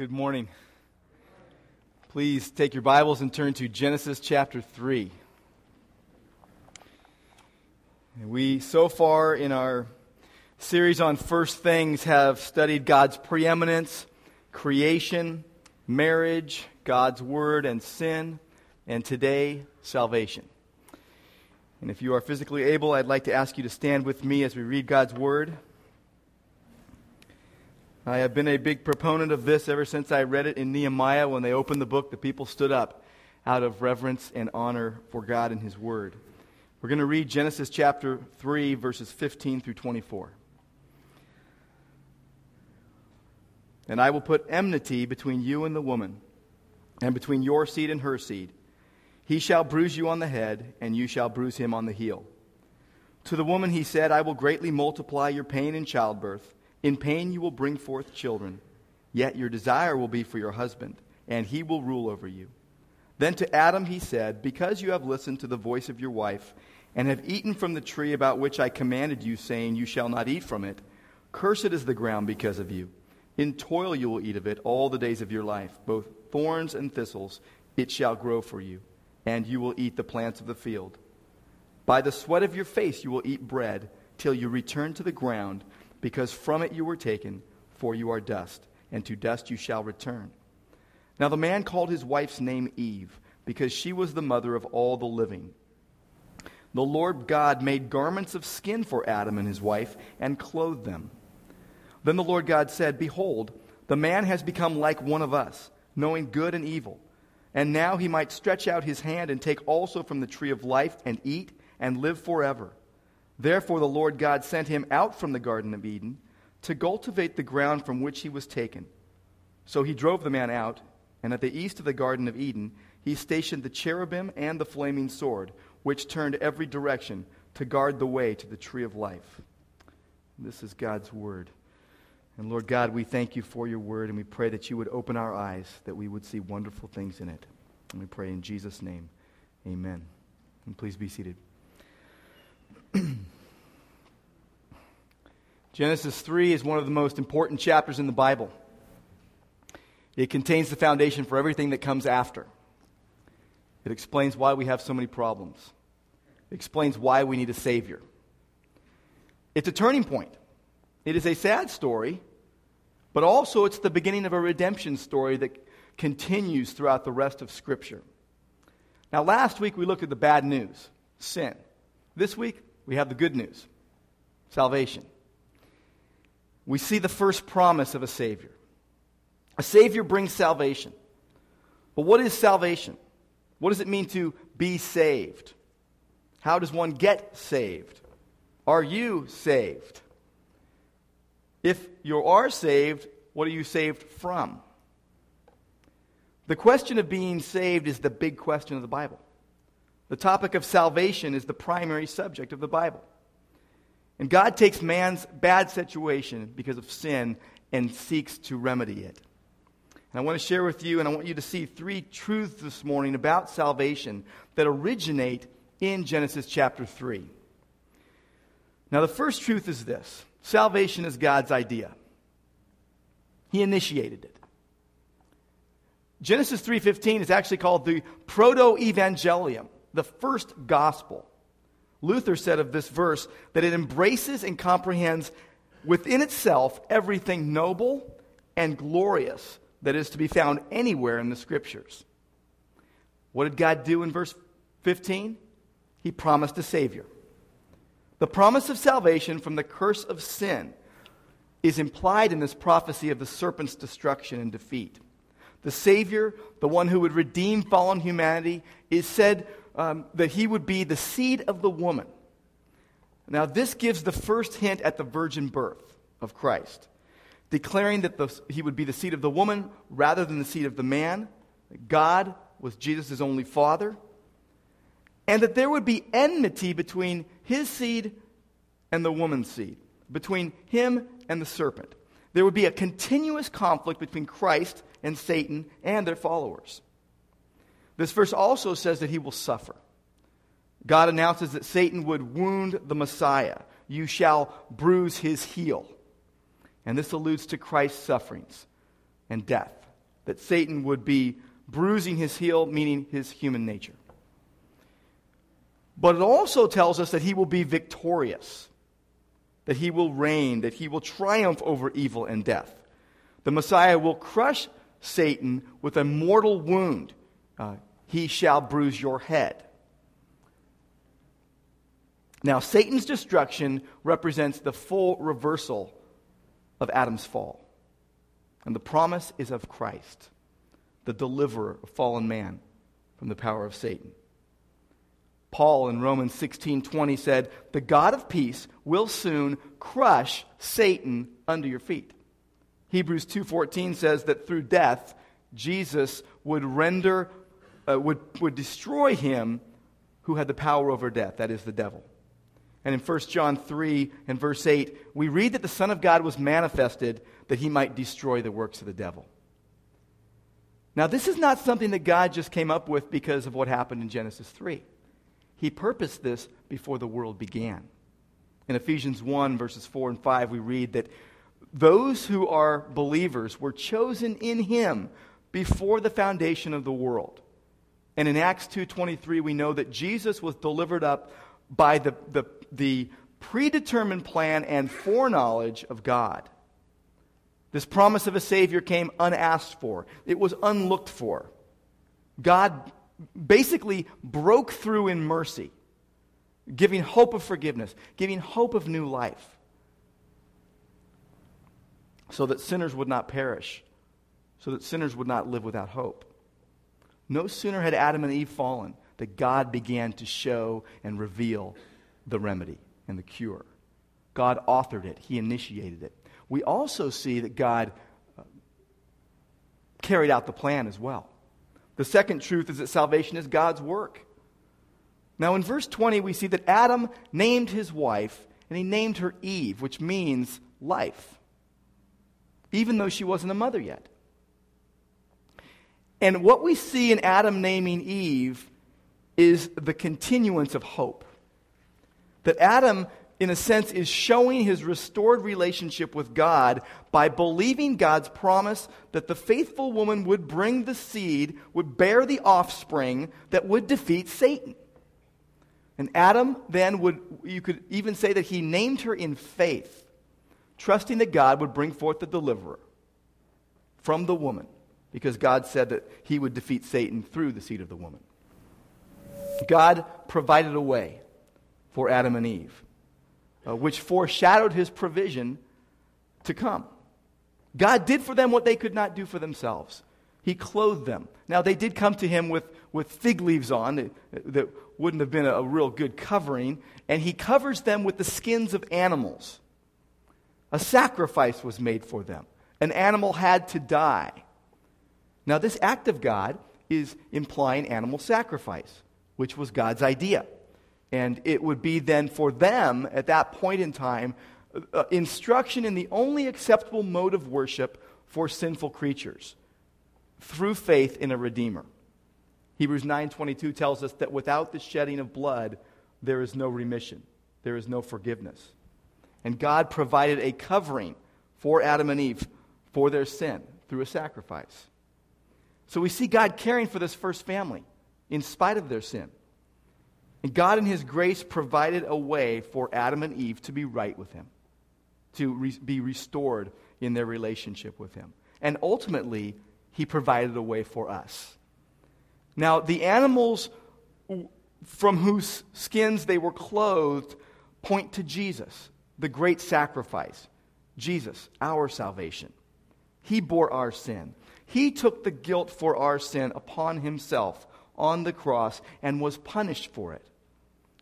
Good morning. Please take your Bibles and turn to Genesis chapter 3. We, so far in our series on first things, have studied God's preeminence, creation, marriage, God's word, and sin, and today, salvation. And if you are physically able, I'd like to ask you to stand with me as we read God's word. I have been a big proponent of this ever since I read it in Nehemiah. When they opened the book, the people stood up out of reverence and honor for God and His Word. We're going to read Genesis chapter 3, verses 15 through 24. And I will put enmity between you and the woman, and between your seed and her seed. He shall bruise you on the head, and you shall bruise him on the heel. To the woman he said, I will greatly multiply your pain in childbirth. In pain you will bring forth children, yet your desire will be for your husband, and he will rule over you. Then to Adam he said, Because you have listened to the voice of your wife, and have eaten from the tree about which I commanded you, saying, You shall not eat from it, cursed is the ground because of you. In toil you will eat of it all the days of your life, both thorns and thistles it shall grow for you, and you will eat the plants of the field. By the sweat of your face you will eat bread, till you return to the ground because from it you were taken, for you are dust, and to dust you shall return. Now the man called his wife's name Eve, because she was the mother of all the living. The Lord God made garments of skin for Adam and his wife, and clothed them. Then the Lord God said, Behold, the man has become like one of us, knowing good and evil. And now he might stretch out his hand and take also from the tree of life and eat and live forever. Therefore, the Lord God sent him out from the Garden of Eden to cultivate the ground from which he was taken. So he drove the man out, and at the east of the Garden of Eden, he stationed the cherubim and the flaming sword, which turned every direction to guard the way to the tree of life. This is God's word. And Lord God, we thank you for your word, and we pray that you would open our eyes, that we would see wonderful things in it. And we pray in Jesus' name, amen. And please be seated. Genesis 3 is one of the most important chapters in the Bible. It contains the foundation for everything that comes after. It explains why we have so many problems. It explains why we need a Savior. It's a turning point. It is a sad story, but also it's the beginning of a redemption story that continues throughout the rest of Scripture. Now, last week we looked at the bad news sin. This week we have the good news salvation. We see the first promise of a Savior. A Savior brings salvation. But what is salvation? What does it mean to be saved? How does one get saved? Are you saved? If you are saved, what are you saved from? The question of being saved is the big question of the Bible. The topic of salvation is the primary subject of the Bible. And God takes man's bad situation because of sin and seeks to remedy it. And I want to share with you, and I want you to see three truths this morning about salvation that originate in Genesis chapter 3. Now, the first truth is this salvation is God's idea, He initiated it. Genesis 3:15 is actually called the proto-evangelium the first gospel. Luther said of this verse that it embraces and comprehends within itself everything noble and glorious that is to be found anywhere in the scriptures. What did God do in verse 15? He promised a Savior. The promise of salvation from the curse of sin is implied in this prophecy of the serpent's destruction and defeat. The Savior, the one who would redeem fallen humanity, is said um, that he would be the seed of the woman. Now, this gives the first hint at the virgin birth of Christ, declaring that the, he would be the seed of the woman rather than the seed of the man. God was Jesus' only father. And that there would be enmity between his seed and the woman's seed, between him and the serpent. There would be a continuous conflict between Christ and Satan and their followers. This verse also says that he will suffer. God announces that Satan would wound the Messiah. You shall bruise his heel. And this alludes to Christ's sufferings and death that Satan would be bruising his heel, meaning his human nature. But it also tells us that he will be victorious, that he will reign, that he will triumph over evil and death. The Messiah will crush Satan with a mortal wound. Uh, he shall bruise your head. Now, Satan's destruction represents the full reversal of Adam's fall. And the promise is of Christ, the deliverer of fallen man from the power of Satan. Paul in Romans 16:20 said, "The God of peace will soon crush Satan under your feet." Hebrews 2:14 says that through death Jesus would render uh, would, would destroy him who had the power over death, that is the devil. And in 1 John 3 and verse 8, we read that the Son of God was manifested that he might destroy the works of the devil. Now, this is not something that God just came up with because of what happened in Genesis 3. He purposed this before the world began. In Ephesians 1, verses 4 and 5, we read that those who are believers were chosen in him before the foundation of the world. And in Acts 2:23 we know that Jesus was delivered up by the, the, the predetermined plan and foreknowledge of God. This promise of a Savior came unasked for, it was unlooked for. God basically broke through in mercy, giving hope of forgiveness, giving hope of new life, so that sinners would not perish, so that sinners would not live without hope. No sooner had Adam and Eve fallen that God began to show and reveal the remedy and the cure. God authored it, He initiated it. We also see that God uh, carried out the plan as well. The second truth is that salvation is God's work. Now, in verse 20, we see that Adam named his wife, and he named her Eve, which means life, even though she wasn't a mother yet. And what we see in Adam naming Eve is the continuance of hope. That Adam in a sense, is showing his restored relationship with God by believing God's promise that the faithful woman would bring the seed, would bear the offspring that would defeat Satan. And Adam then would, you could even say that he named her in faith, trusting that God would bring forth the deliverer from the woman, because God said that he would defeat Satan through the seed of the woman. God provided a way for Adam and Eve uh, which foreshadowed his provision to come. God did for them what they could not do for themselves. He clothed them. Now, they did come to him with, with fig leaves on that, that wouldn't have been a, a real good covering, and he covers them with the skins of animals. A sacrifice was made for them. An animal had to die. Now, this act of God is implying animal sacrifice, which was God's idea. And it would be then for them, at that point in time, uh, instruction in the only acceptable mode of worship for sinful creatures through faith in a redeemer. Hebrews 9:22 tells us that without the shedding of blood there is no remission, there is no forgiveness. And God provided a covering for Adam and Eve for their sin through a sacrifice. So we see God caring for this first family in spite of their sin. And God, in His grace, provided a way for Adam and Eve to be right with Him, to re- be restored in their relationship with Him. And ultimately, He provided a way for us. Now, the animals from whose skins they were clothed point to Jesus, the great sacrifice. Jesus, our salvation. He bore our sin. He took the guilt for our sin upon himself on the cross and was punished for it.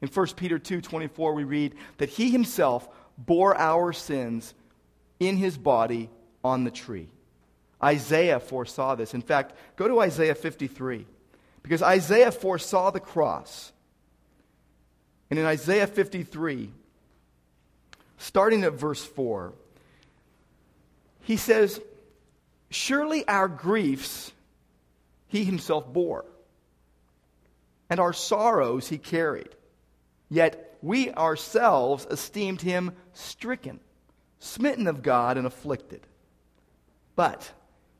In 1 Peter 2:24 we read that he himself bore our sins in his body on the tree. Isaiah foresaw this. In fact, go to Isaiah 53 because Isaiah foresaw the cross. And in Isaiah 53 starting at verse 4 he says, "Surely our griefs he himself bore, and our sorrows he carried." Yet we ourselves esteemed him stricken, smitten of God, and afflicted. But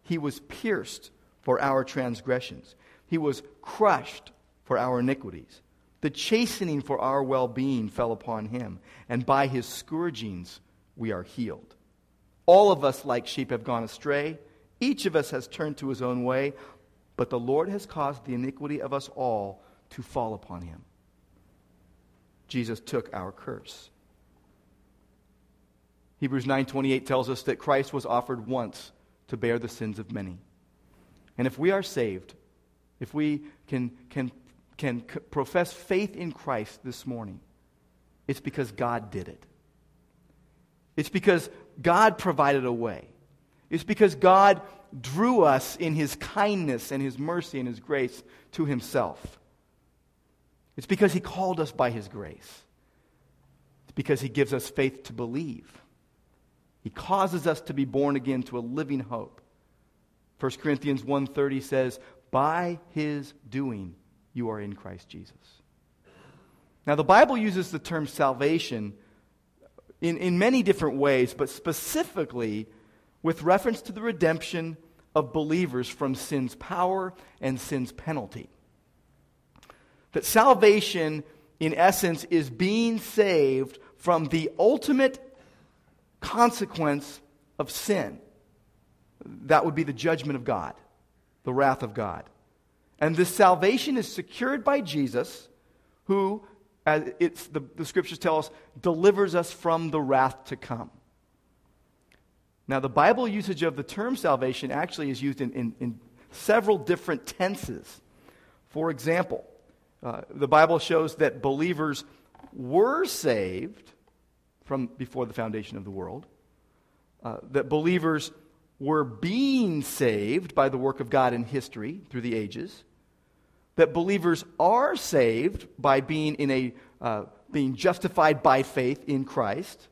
he was pierced for our transgressions. He was crushed for our iniquities. The chastening for our well being fell upon him, and by his scourgings we are healed. All of us, like sheep, have gone astray. Each of us has turned to his own way, but the Lord has caused the iniquity of us all to fall upon him. Jesus took our curse. Hebrews 9:28 tells us that Christ was offered once to bear the sins of many. And if we are saved, if we can, can, can profess faith in Christ this morning, it's because God did it. It's because God provided a way. It's because God drew us in his kindness and his mercy and his grace to himself. It's because he called us by his grace. It's because he gives us faith to believe. He causes us to be born again to a living hope. 1 Corinthians 1:30 says, "By his doing you are in Christ Jesus." Now the Bible uses the term salvation in, in many different ways, but specifically with reference to the redemption of believers from sin's power and sin's penalty. That salvation, in essence, is being saved from the ultimate consequence of sin. That would be the judgment of God, the wrath of God. And this salvation is secured by Jesus, who, as the, the scriptures tell us, delivers us from the wrath to come. Now, the Bible usage of the term salvation actually is used in, in, in several different tenses. For example, uh, the Bible shows that believers were saved from before the foundation of the world, uh, that believers were being saved by the work of God in history through the ages, that believers are saved by being in a uh, being justified by faith in Christ.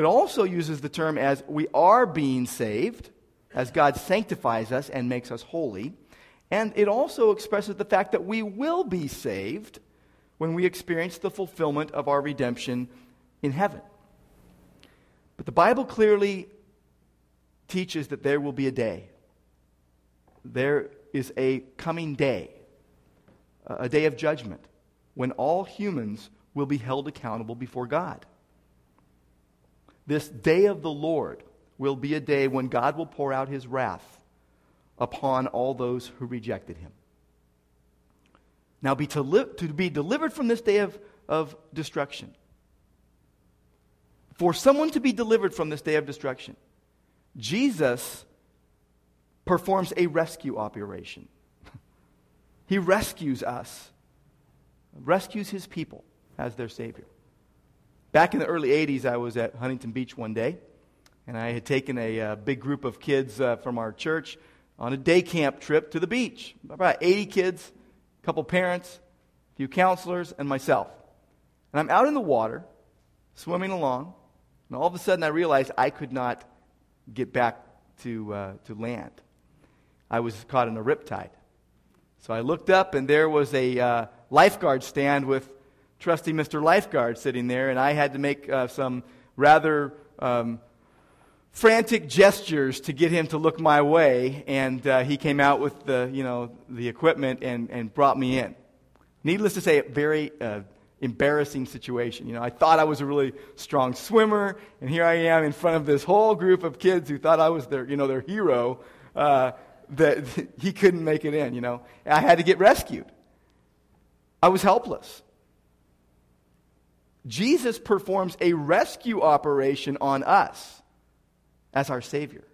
It also uses the term as we are being saved, as God sanctifies us and makes us holy. And it also expresses the fact that we will be saved when we experience the fulfillment of our redemption in heaven. But the Bible clearly teaches that there will be a day. There is a coming day, a day of judgment, when all humans will be held accountable before God. This day of the Lord will be a day when God will pour out his wrath upon all those who rejected him. Now, be to, li- to be delivered from this day of, of destruction for someone to be delivered from this day of destruction, Jesus performs a rescue operation. he rescues us, rescues his people as their Savior. Back in the early 80s, I was at Huntington Beach one day, and I had taken a uh, big group of kids uh, from our church on a day camp trip to the beach. About 80 kids, a couple parents, a few counselors, and myself. And I'm out in the water, swimming along, and all of a sudden, I realized I could not get back to, uh, to land. I was caught in a riptide. So I looked up, and there was a uh, lifeguard stand with trusty Mr. Lifeguard sitting there, and I had to make uh, some rather um, frantic gestures to get him to look my way, and uh, he came out with the, you know, the equipment and, and brought me in. Needless to say, a very uh, embarrassing situation. You know, I thought I was a really strong swimmer, and here I am in front of this whole group of kids who thought I was their, you know, their hero. Uh, that he couldn't make it in. You know, I had to get rescued. I was helpless. Jesus performs a rescue operation on us as our Savior.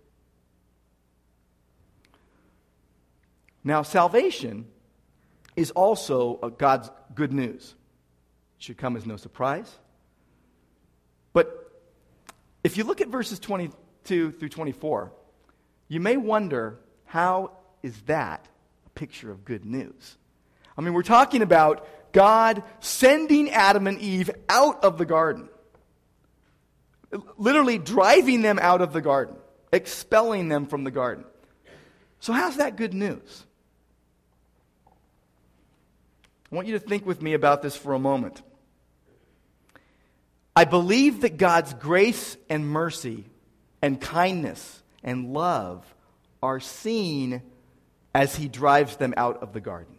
Now, salvation is also God's good news It should come as no surprise. But if you look at verses 22 through 24, you may wonder how is that a picture of good news? I mean, we're talking about God sending Adam and Eve out of the garden, literally driving them out of the garden, expelling them from the garden. So, how's that good news? I want you to think with me about this for a moment. I believe that God's grace and mercy and kindness and love are seen as he drives them out of the garden.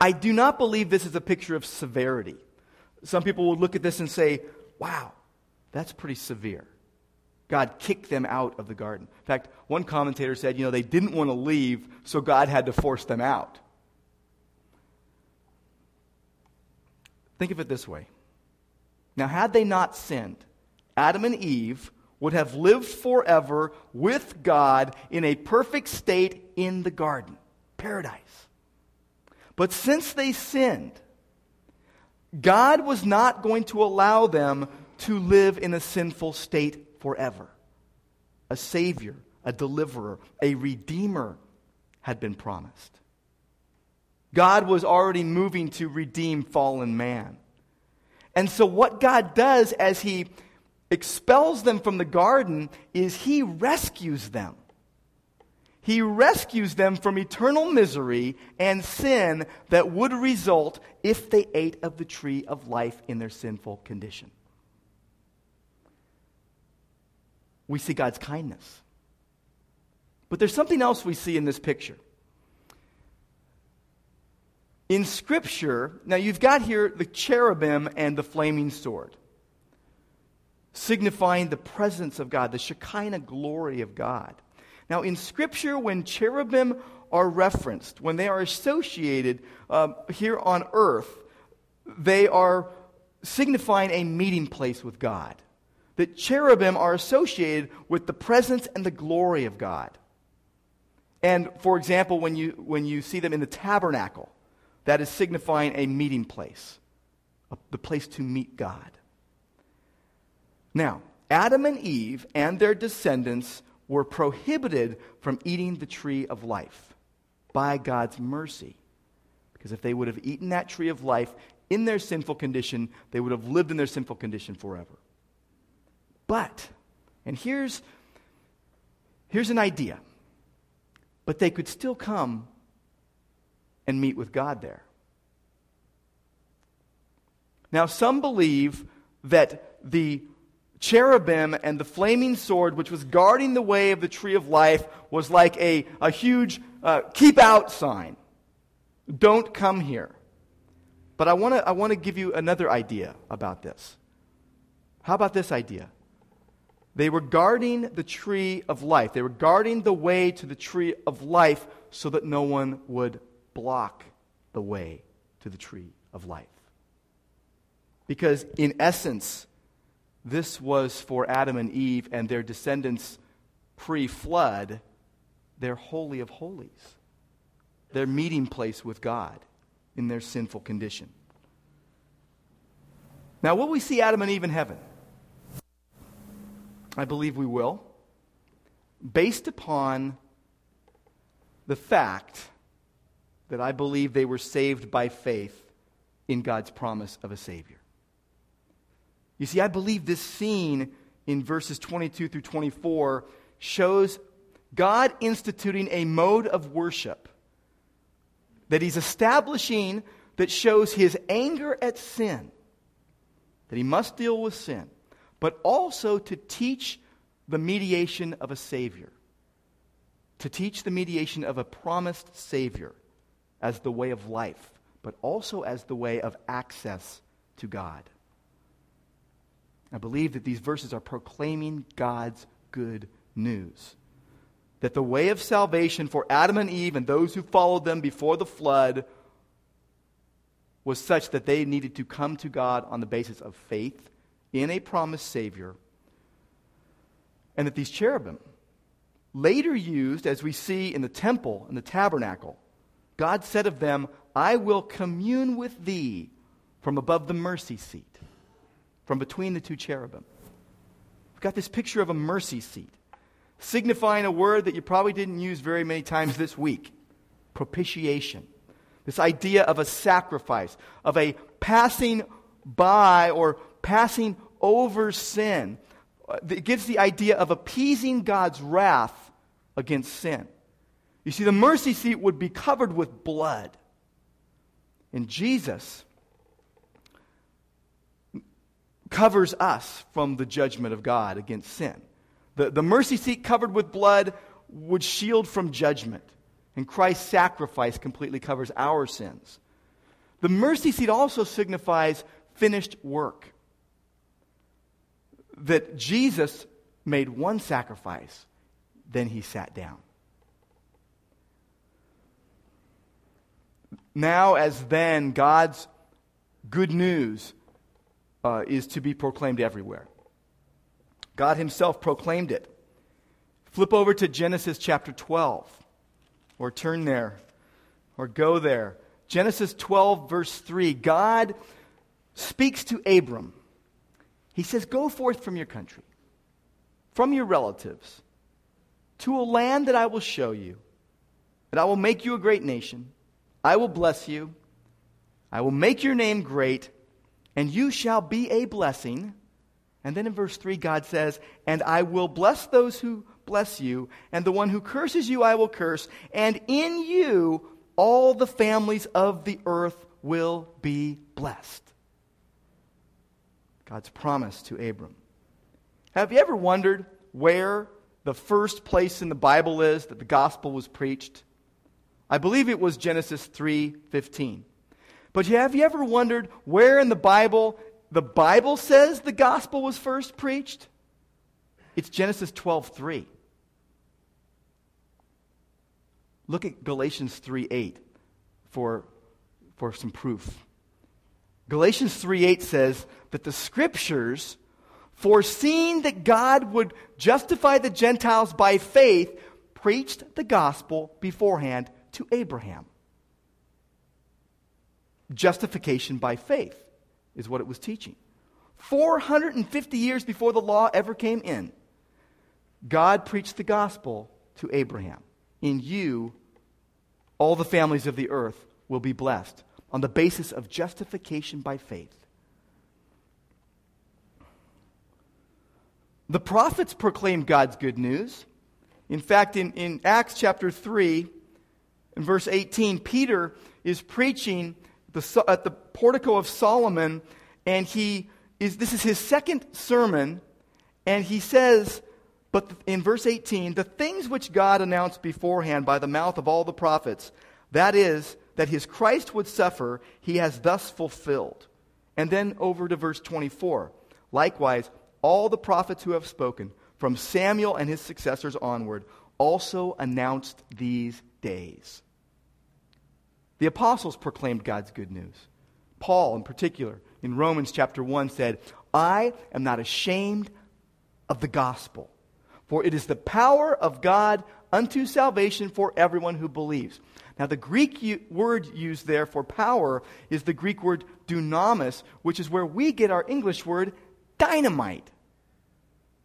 I do not believe this is a picture of severity. Some people would look at this and say, wow, that's pretty severe. God kicked them out of the garden. In fact, one commentator said, you know, they didn't want to leave, so God had to force them out. Think of it this way. Now, had they not sinned, Adam and Eve would have lived forever with God in a perfect state in the garden, paradise. But since they sinned, God was not going to allow them to live in a sinful state forever. A Savior, a deliverer, a Redeemer had been promised. God was already moving to redeem fallen man. And so, what God does as He expels them from the garden is He rescues them. He rescues them from eternal misery and sin that would result if they ate of the tree of life in their sinful condition. We see God's kindness. But there's something else we see in this picture. In Scripture, now you've got here the cherubim and the flaming sword, signifying the presence of God, the Shekinah glory of God. Now, in Scripture, when cherubim are referenced, when they are associated um, here on earth, they are signifying a meeting place with God. That cherubim are associated with the presence and the glory of God. And for example, when you, when you see them in the tabernacle, that is signifying a meeting place, a, the place to meet God. Now, Adam and Eve and their descendants were prohibited from eating the tree of life by God's mercy. Because if they would have eaten that tree of life in their sinful condition, they would have lived in their sinful condition forever. But, and here's, here's an idea, but they could still come and meet with God there. Now, some believe that the cherubim and the flaming sword, which was guarding the way of the tree of life, was like a, a huge uh, keep out sign. Don't come here. But I want to I wanna give you another idea about this. How about this idea? They were guarding the tree of life. They were guarding the way to the tree of life so that no one would block the way to the tree of life. Because, in essence, this was for Adam and Eve and their descendants pre flood, their holy of holies, their meeting place with God in their sinful condition. Now, will we see Adam and Eve in heaven? I believe we will, based upon the fact that I believe they were saved by faith in God's promise of a Savior. You see, I believe this scene in verses 22 through 24 shows God instituting a mode of worship that He's establishing that shows His anger at sin, that He must deal with sin, but also to teach the mediation of a Savior, to teach the mediation of a promised Savior as the way of life, but also as the way of access to God. I believe that these verses are proclaiming God's good news. That the way of salvation for Adam and Eve and those who followed them before the flood was such that they needed to come to God on the basis of faith in a promised Savior. And that these cherubim, later used, as we see in the temple and the tabernacle, God said of them, I will commune with thee from above the mercy seat from between the two cherubim. We've got this picture of a mercy seat, signifying a word that you probably didn't use very many times this week propitiation. This idea of a sacrifice, of a passing by or passing over sin. Uh, it gives the idea of appeasing God's wrath against sin. You see, the mercy seat would be covered with blood. And Jesus covers us from the judgment of God against sin. The, the mercy seat covered with blood would shield from judgment, and Christ's sacrifice completely covers our sins. The mercy seat also signifies finished work. That Jesus made one sacrifice, then he sat down. Now, as then, God's good news uh, is to be proclaimed everywhere. God Himself proclaimed it. Flip over to Genesis chapter 12, or turn there, or go there. Genesis 12, verse 3. God speaks to Abram. He says, Go forth from your country, from your relatives, to a land that I will show you, that I will make you a great nation. I will bless you. I will make your name great, and you shall be a blessing. And then in verse 3, God says, And I will bless those who bless you, and the one who curses you I will curse, and in you all the families of the earth will be blessed. God's promise to Abram. Have you ever wondered where the first place in the Bible is that the gospel was preached? I believe it was Genesis 3:15. But have you ever wondered where in the Bible the Bible says the gospel was first preached? It's Genesis 12:3. Look at Galatians 3 8 for, for some proof. Galatians 3 8 says that the scriptures, foreseeing that God would justify the Gentiles by faith, preached the gospel beforehand to Abraham. Justification by faith is what it was teaching. 450 years before the law ever came in, God preached the gospel to Abraham in you, all the families of the earth will be blessed on the basis of justification by faith. The prophets proclaimed God's good news. In fact, in, in Acts chapter 3, in verse 18, Peter is preaching the, at the portico of Solomon, and he is, this is his second sermon, and he says, but in verse 18, the things which God announced beforehand by the mouth of all the prophets, that is, that his Christ would suffer, he has thus fulfilled. And then over to verse 24. Likewise, all the prophets who have spoken, from Samuel and his successors onward, also announced these days. The apostles proclaimed God's good news. Paul, in particular, in Romans chapter 1, said, I am not ashamed of the gospel for it is the power of God unto salvation for everyone who believes. Now, the Greek u- word used there for power is the Greek word dunamis, which is where we get our English word dynamite.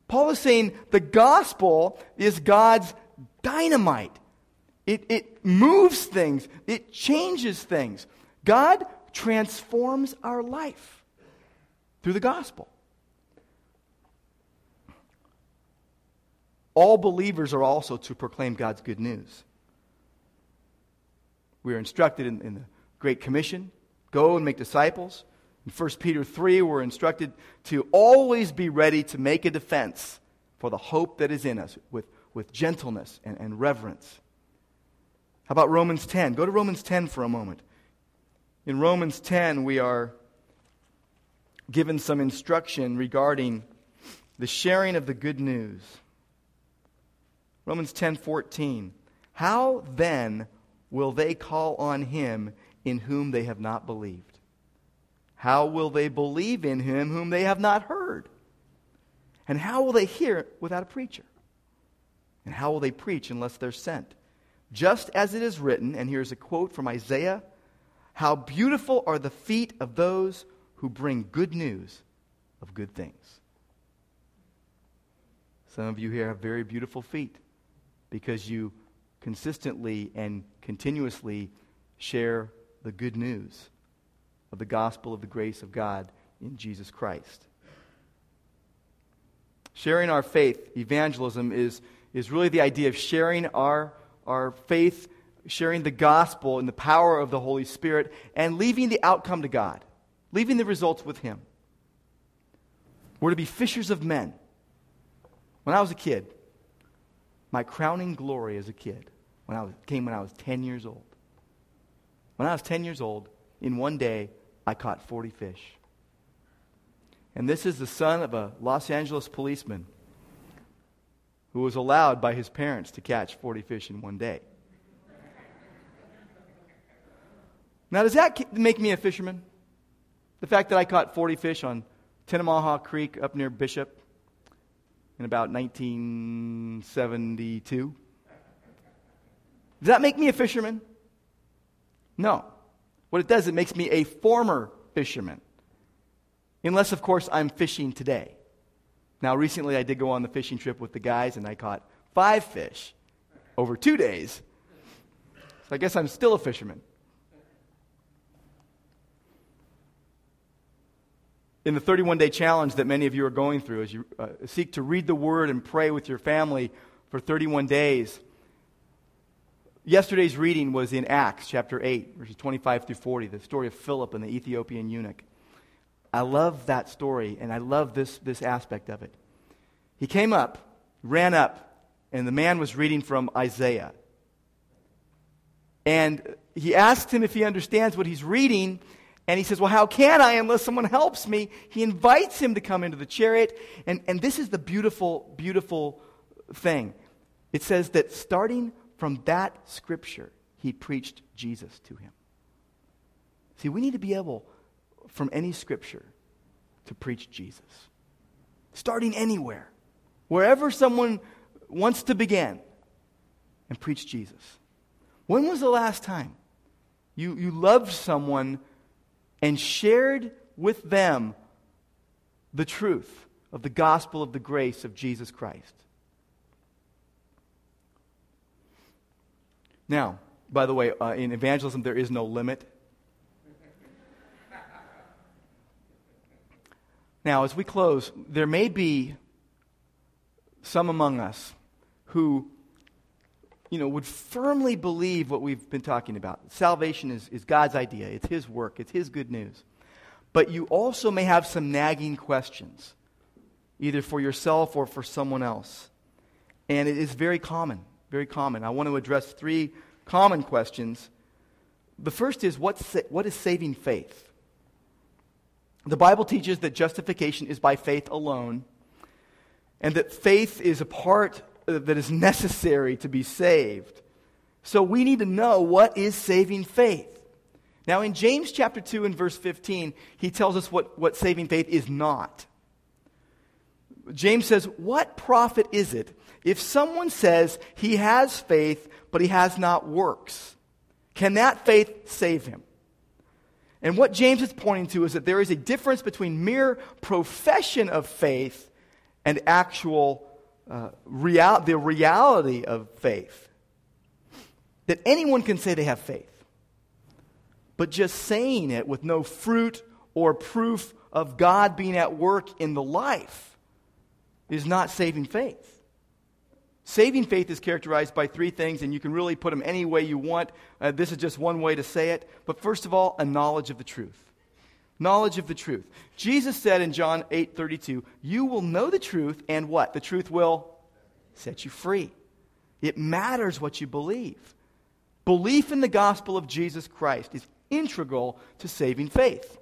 Paul is saying the gospel is God's dynamite. It, it moves things, it changes things. God transforms our life through the gospel. all believers are also to proclaim God's good news. We are instructed in, in the Great Commission go and make disciples. In 1 Peter 3, we're instructed to always be ready to make a defense for the hope that is in us with, with gentleness and, and reverence. How about Romans 10? Go to Romans 10 for a moment. In Romans 10, we are given some instruction regarding the sharing of the good news. Romans 10:14. How then will they call on him in whom they have not believed? How will they believe in him whom they have not heard? And how will they hear without a preacher? And how will they preach unless they're sent? Just as it is written, and here's a quote from Isaiah How beautiful are the feet of those who bring good news of good things. Some of you here have very beautiful feet because you consistently and continuously share the good news of the gospel of the grace of God in Jesus Christ. Sharing our faith, evangelism, is, is really the idea of sharing our, our faith, sharing the gospel and the power of the Holy Spirit, and leaving the outcome to God, leaving the results with Him. We're to be fishers of men. When I was a kid, my crowning glory as a kid when I was, came when I was 10 years old. When I was 10 years old, in one day, I caught 40 fish. And this is the son of a Los Angeles policeman who was allowed by his parents to catch 40 fish in one day. Now, does that make me a fisherman? The fact that I caught 40 fish on Tinemaha Creek up near Bishop in about 1972? Does that make me a fisherman? No. What it does, it makes me a former fisherman. Unless, of course, I'm fishing today. Now, recently I did go on the fishing trip with the guys and I caught five fish over two days. So I guess I'm still a fisherman. In the 31 day challenge that many of you are going through as you uh, seek to read the word and pray with your family for 31 days, yesterday's reading was in Acts chapter 8, verses 25 through 40, the story of Philip and the Ethiopian eunuch. I love that story, and I love this, this aspect of it. He came up, ran up, and the man was reading from Isaiah. And he asked him if he understands what he's reading, and he says, Well, how can I unless someone helps me? He invites him to come into the chariot, and, and this is the beautiful, beautiful thing. It says that starting from that scripture, he preached Jesus to him. See, we need to be able from any scripture to preach Jesus. Starting anywhere, wherever someone wants to begin, and preach Jesus. When was the last time you, you loved someone and shared with them the truth of the gospel of the grace of Jesus Christ? Now, by the way, uh, in evangelism, there is no limit Now, as we close, there may be some among us who, you know, would firmly believe what we've been talking about. Salvation is, is God's idea, it's His work, it's His good news. But you also may have some nagging questions, either for yourself or for someone else. And it is very common, very common. I want to address three common questions. The first is what's, what is saving faith? The Bible teaches that justification is by faith alone, and that faith is a part that is necessary to be saved. So we need to know what is saving faith. Now, in James chapter 2 and verse 15, he tells us what, what saving faith is not. James says, What profit is it if someone says he has faith, but he has not works? Can that faith save him? And what James is pointing to is that there is a difference between mere profession of faith and actual uh, real, the reality of faith. That anyone can say they have faith, but just saying it with no fruit or proof of God being at work in the life is not saving faith. Saving faith is characterized by three things, and you can really put them any way you want. Uh, this is just one way to say it. But first of all, a knowledge of the truth. Knowledge of the truth. Jesus said in John 8 32, You will know the truth, and what? The truth will set you free. It matters what you believe. Belief in the gospel of Jesus Christ is integral to saving faith.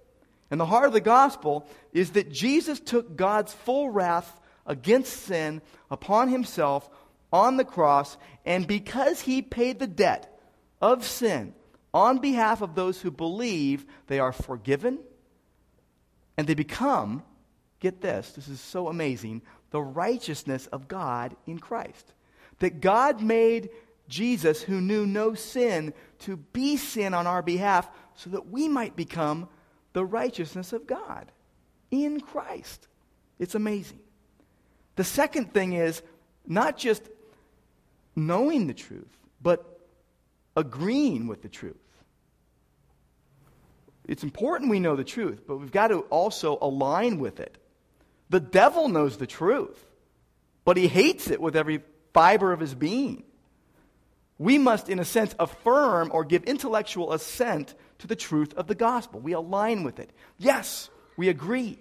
And the heart of the gospel is that Jesus took God's full wrath against sin upon himself on the cross, and because he paid the debt of sin on behalf of those who believe, they are forgiven and they become, get this, this is so amazing, the righteousness of God in Christ. That God made Jesus, who knew no sin, to be sin on our behalf so that we might become the righteousness of God in Christ. It's amazing. The second thing is not just knowing the truth, but agreeing with the truth. It's important we know the truth, but we've got to also align with it. The devil knows the truth, but he hates it with every fiber of his being. We must, in a sense, affirm or give intellectual assent to the truth of the gospel. We align with it. Yes, we agree.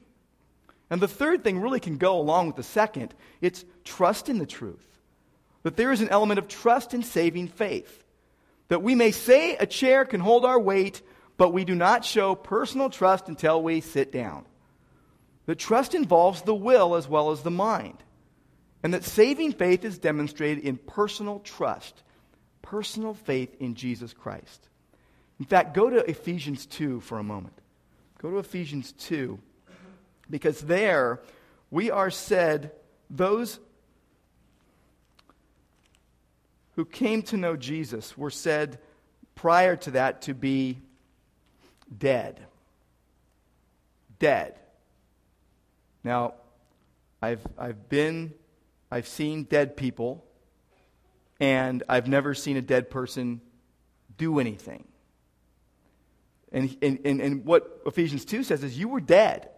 And the third thing really can go along with the second it's trust in the truth. That there is an element of trust in saving faith. That we may say a chair can hold our weight, but we do not show personal trust until we sit down. That trust involves the will as well as the mind. And that saving faith is demonstrated in personal trust, personal faith in Jesus Christ. In fact, go to Ephesians 2 for a moment. Go to Ephesians 2, because there we are said, those who came to know Jesus were said prior to that to be dead. Dead. Now, I've, I've been, I've seen dead people, and I've never seen a dead person do anything. And, and, and, and what Ephesians 2 says is, You were dead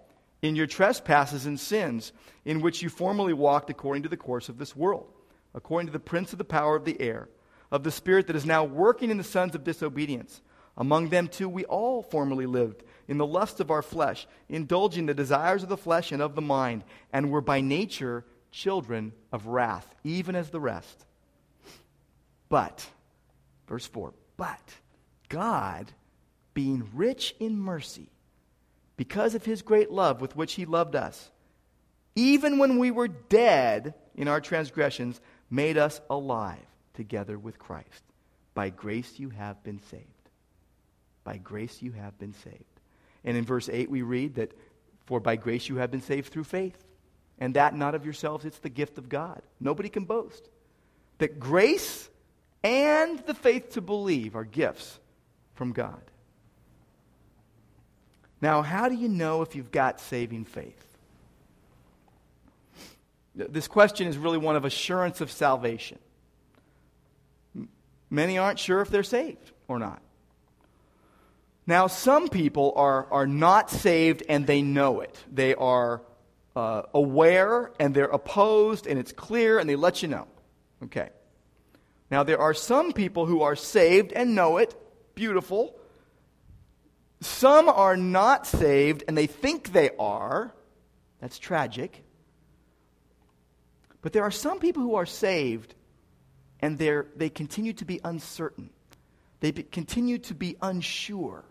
in your trespasses and sins, in which you formerly walked according to the course of this world according to the prince of the power of the air, of the spirit that is now working in the sons of disobedience. Among them, too, we all formerly lived in the lust of our flesh, indulging the desires of the flesh and of the mind, and were by nature children of wrath, even as the rest. But, verse 4, but God, being rich in mercy, because of his great love with which he loved us, even when we were dead in our transgressions, made us alive together with Christ. By grace you have been saved. By grace you have been saved. And in verse 8 we read that, For by grace you have been saved through faith. And that not of yourselves, it's the gift of God. Nobody can boast. That grace and the faith to believe are gifts from God. Now, how do you know if you've got saving faith? This question is really one of assurance of salvation. Many aren't sure if they're saved or not. Now, some people are, are not saved and they know it. They are uh, aware and they're opposed and it's clear and they let you know. Okay. Now, there are some people who are saved and know it. Beautiful. Some are not saved and they think they are. That's tragic. But there are some people who are saved and they continue to be uncertain. They be, continue to be unsure.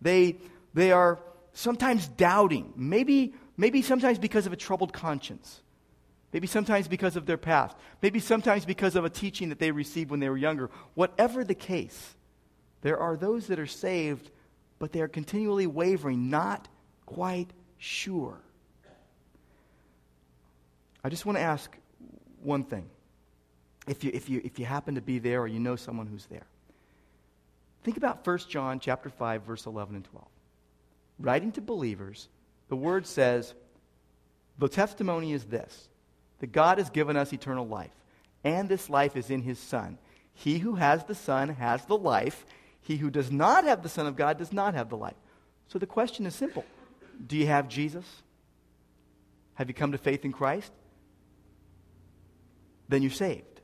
They, they are sometimes doubting, maybe, maybe sometimes because of a troubled conscience. Maybe sometimes because of their past. Maybe sometimes because of a teaching that they received when they were younger. Whatever the case, there are those that are saved, but they are continually wavering, not quite sure. I just want to ask one thing. If you, if, you, if you happen to be there or you know someone who's there, think about 1 John chapter 5, verse 11 and 12. Writing to believers, the word says, The testimony is this that God has given us eternal life, and this life is in his Son. He who has the Son has the life. He who does not have the Son of God does not have the life. So the question is simple Do you have Jesus? Have you come to faith in Christ? Then you're saved.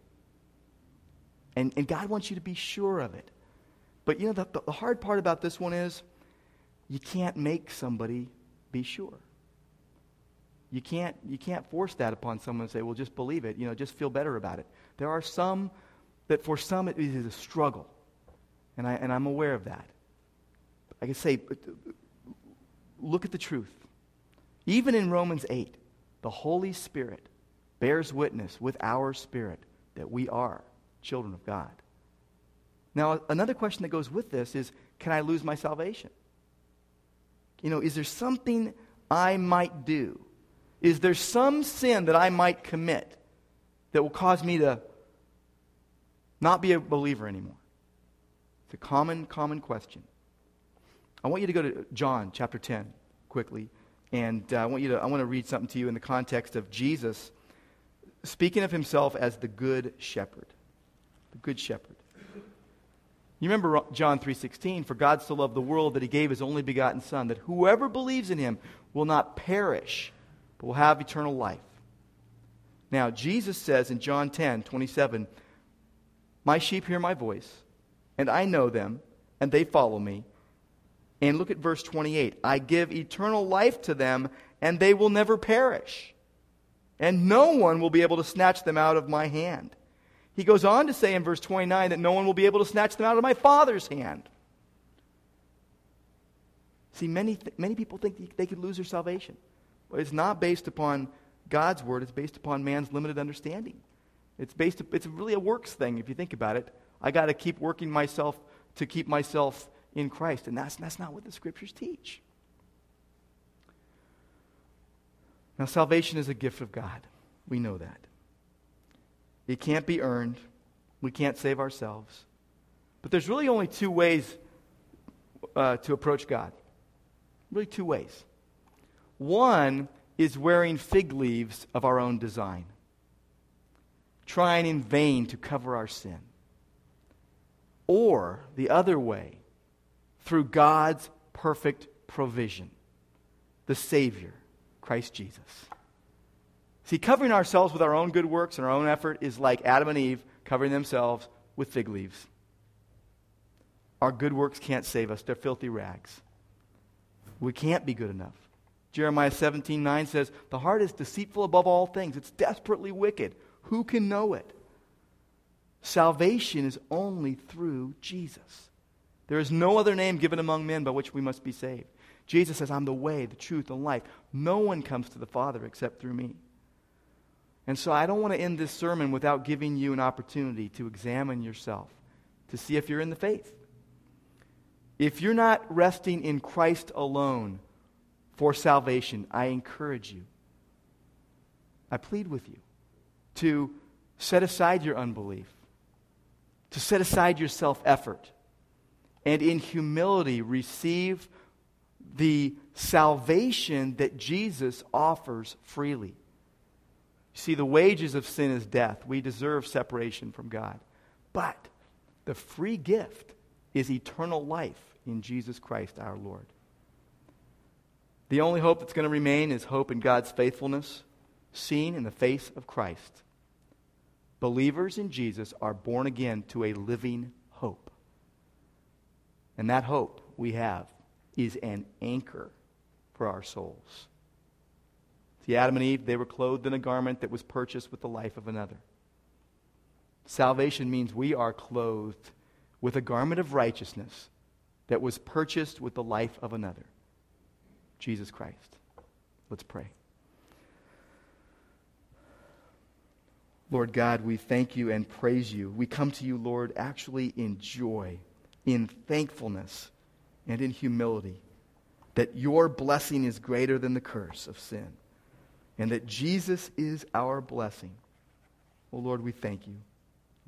And, and God wants you to be sure of it. But you know, the, the hard part about this one is you can't make somebody be sure. You can't, you can't force that upon someone and say, well, just believe it. You know, just feel better about it. There are some that for some it is a struggle. And, I, and I'm aware of that. I can say, look at the truth. Even in Romans 8, the Holy Spirit bears witness with our spirit that we are children of God. Now, another question that goes with this is can I lose my salvation? You know, is there something I might do? Is there some sin that I might commit that will cause me to not be a believer anymore? It's a common, common question. I want you to go to John chapter 10 quickly, and uh, I want you to I want to read something to you in the context of Jesus speaking of himself as the good shepherd. The good shepherd. You remember John 3:16, for God so loved the world that he gave his only begotten son that whoever believes in him will not perish but will have eternal life. Now, Jesus says in John 10:27, "My sheep hear my voice, and I know them, and they follow me." And look at verse 28, "I give eternal life to them, and they will never perish." And no one will be able to snatch them out of my hand. He goes on to say in verse 29 that no one will be able to snatch them out of my Father's hand. See, many, th- many people think they could lose their salvation. But it's not based upon God's word, it's based upon man's limited understanding. It's, based, it's really a works thing if you think about it. I got to keep working myself to keep myself in Christ. And that's, that's not what the scriptures teach. Now, salvation is a gift of God. We know that. It can't be earned. We can't save ourselves. But there's really only two ways uh, to approach God. Really, two ways. One is wearing fig leaves of our own design, trying in vain to cover our sin. Or the other way, through God's perfect provision, the Savior, Christ Jesus. See, covering ourselves with our own good works and our own effort is like Adam and Eve covering themselves with fig leaves. Our good works can't save us, they're filthy rags. We can't be good enough. Jeremiah 17 9 says, The heart is deceitful above all things, it's desperately wicked. Who can know it? Salvation is only through Jesus. There is no other name given among men by which we must be saved. Jesus says, I'm the way, the truth, and life. No one comes to the Father except through me. And so I don't want to end this sermon without giving you an opportunity to examine yourself, to see if you're in the faith. If you're not resting in Christ alone for salvation, I encourage you, I plead with you to set aside your unbelief, to set aside your self effort, and in humility receive the salvation that Jesus offers freely. See, the wages of sin is death. We deserve separation from God. But the free gift is eternal life in Jesus Christ our Lord. The only hope that's going to remain is hope in God's faithfulness, seen in the face of Christ. Believers in Jesus are born again to a living hope. And that hope we have is an anchor for our souls. See, Adam and Eve, they were clothed in a garment that was purchased with the life of another. Salvation means we are clothed with a garment of righteousness that was purchased with the life of another Jesus Christ. Let's pray. Lord God, we thank you and praise you. We come to you, Lord, actually in joy, in thankfulness, and in humility that your blessing is greater than the curse of sin, and that Jesus is our blessing. Oh, Lord, we thank you.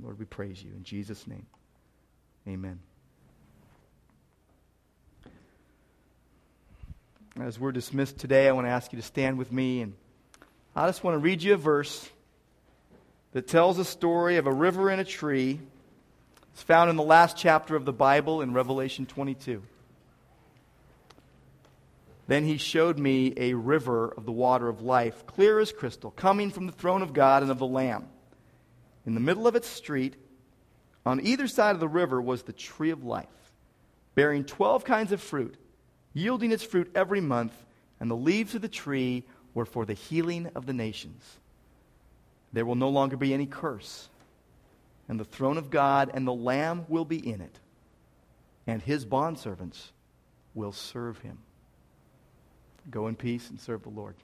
Lord, we praise you. In Jesus' name, amen. As we're dismissed today, I want to ask you to stand with me, and I just want to read you a verse that tells a story of a river and a tree. It's found in the last chapter of the Bible in Revelation 22. Then he showed me a river of the water of life, clear as crystal, coming from the throne of God and of the Lamb. In the middle of its street, on either side of the river, was the tree of life, bearing twelve kinds of fruit, yielding its fruit every month, and the leaves of the tree were for the healing of the nations. There will no longer be any curse, and the throne of God and the Lamb will be in it, and his bondservants will serve him. Go in peace and serve the Lord.